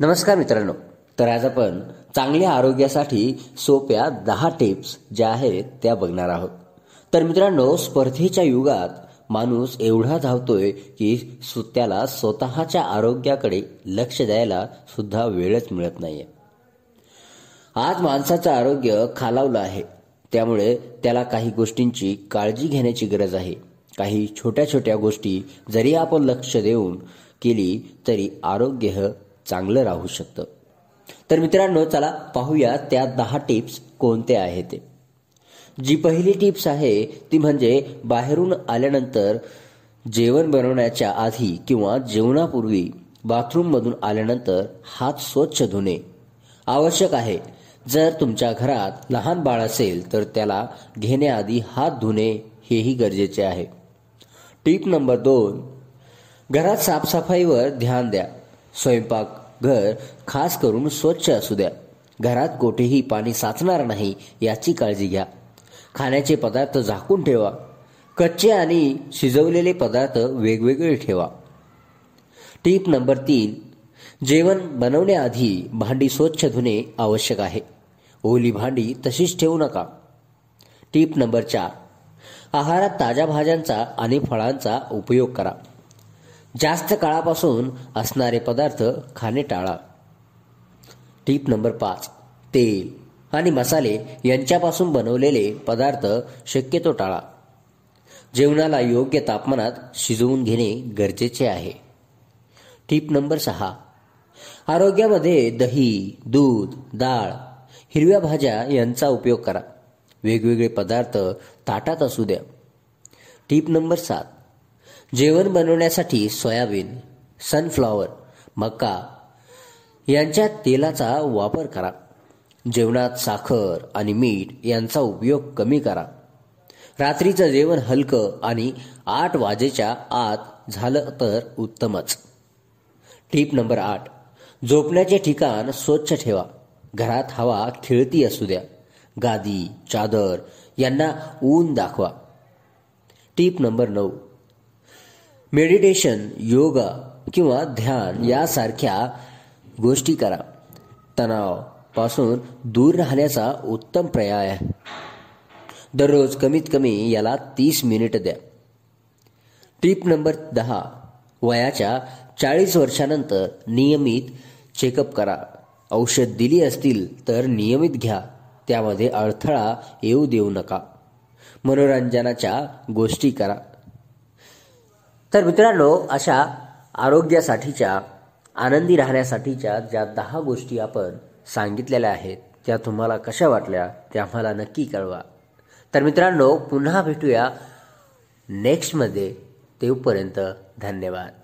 नमस्कार मित्रांनो. तर आज आपण चांगल्या आरोग्यासाठी सोप्या दहा टिप्स ज्या आहेत त्या बघणार आहोत. तर मित्रांनो स्पर्धेच्या युगात माणूस एवढा धावतोय की सु- त्याला स्वतःच्या आरोग्याकडे लक्ष द्यायला सुद्धा वेळच मिळत नाहीये. आज माणसाचं आरोग्य खालावलं आहे. त्यामुळे त्याला काही गोष्टींची काळजी घेण्याची गरज आहे. काही छोट्या छोट्या गोष्टी जरी आपण लक्ष देऊन केली तरी आरोग्य चांगलं राहू शकतं. तर मित्रांनो चला पाहूया त्या दहा टिप्स कोणत्या आहेत ते. जी पहिली टिप्स आहे ती म्हणजे बाहेरून आल्यानंतर जेवण बनवण्याच्या आधी किंवा जेवणापूर्वी बाथरूममधून आल्यानंतर हात स्वच्छ धुणे आवश्यक आहे. जर तुमच्या घरात लहान बाळ असेल तर त्याला घेण्याआधी हात धुणे हेही गरजेचे आहे. टीप नंबर दोन घरात साफसफाईवर ध्यान द्या. स्वयंपाक घर खास करून स्वच्छ असू द्या. घरात कोठेही पाणी साचणार नाही याची काळजी घ्या. खाण्याचे पदार्थ झाकून ठेवा. कच्चे आणि शिजवलेले पदार्थ वेगवेगळे ठेवा. टीप नंबर तीन जेवण बनवण्याआधी भांडी स्वच्छ धुणे आवश्यक आहे. ओली भांडी तशीच ठेवू नका. टीप नंबर चार आहारात ताज्या भाज्यांचा आणि फळांचा उपयोग करा. जास्त काळापासून असणारे पदार्थ खाणे टाळा. टीप नंबर पाच तेल आणि मसाले यांच्यापासून बनवलेले पदार्थ शक्यतो टाळा. जेवणाला योग्य तापमानात शिजवून घेणे गरजेचे आहे. टीप नंबर सहा आरोग्यामध्ये दही दूध डाळ हिरव्या भाज्या यांचा उपयोग करा. वेगवेगळे पदार्थ ताटात असू द्या. टीप नंबर सात जेवण बनवण्यासाठी सोयाबीन सनफ्लॉवर मका यांच्या तेलाचा वापर करा. जेवणात साखर आणि मीठ यांचा उपयोग कमी करा. रात्रीचं जेवण हलकं आणि आठ वाजेच्या आत झालं तर उत्तमच. टीप नंबर आठ. झोपण्याचे ठिकाण स्वच्छ ठेवा. घरात हवा खेळती असू द्या. गादी चादर यांना ऊन दाखवा. टीप नंबर नऊ. मेडिटेशन योगा किंवा ध्यान यासारख्या गोष्टी करा. तणावपासून दूर राहण्याचा उत्तम पर्याय आहे. दररोज कमीत कमी याला तीस मिनिट द्या. टीप नंबर दहा वयाच्या चाळीस वर्षानंतर नियमित चेकअप करा. औषध दिली असतील तर नियमित घ्या. त्यामध्ये अडथळा येऊ देऊ नका. मनोरंजनाच्या गोष्टी करा. तर मित्रांनो अशा आरोग्यासाठीच्या आनंदी राहण्यासाठीच्या ज्या दहा गोष्टी आपण सांगितलेल्या आहेत त्या तुम्हाला कशा वाटल्या त्या आम्हाला नक्की कळवा. तर मित्रांनो पुन्हा भेटूया नेक्स्टमध्ये तेवपर्यंत धन्यवाद.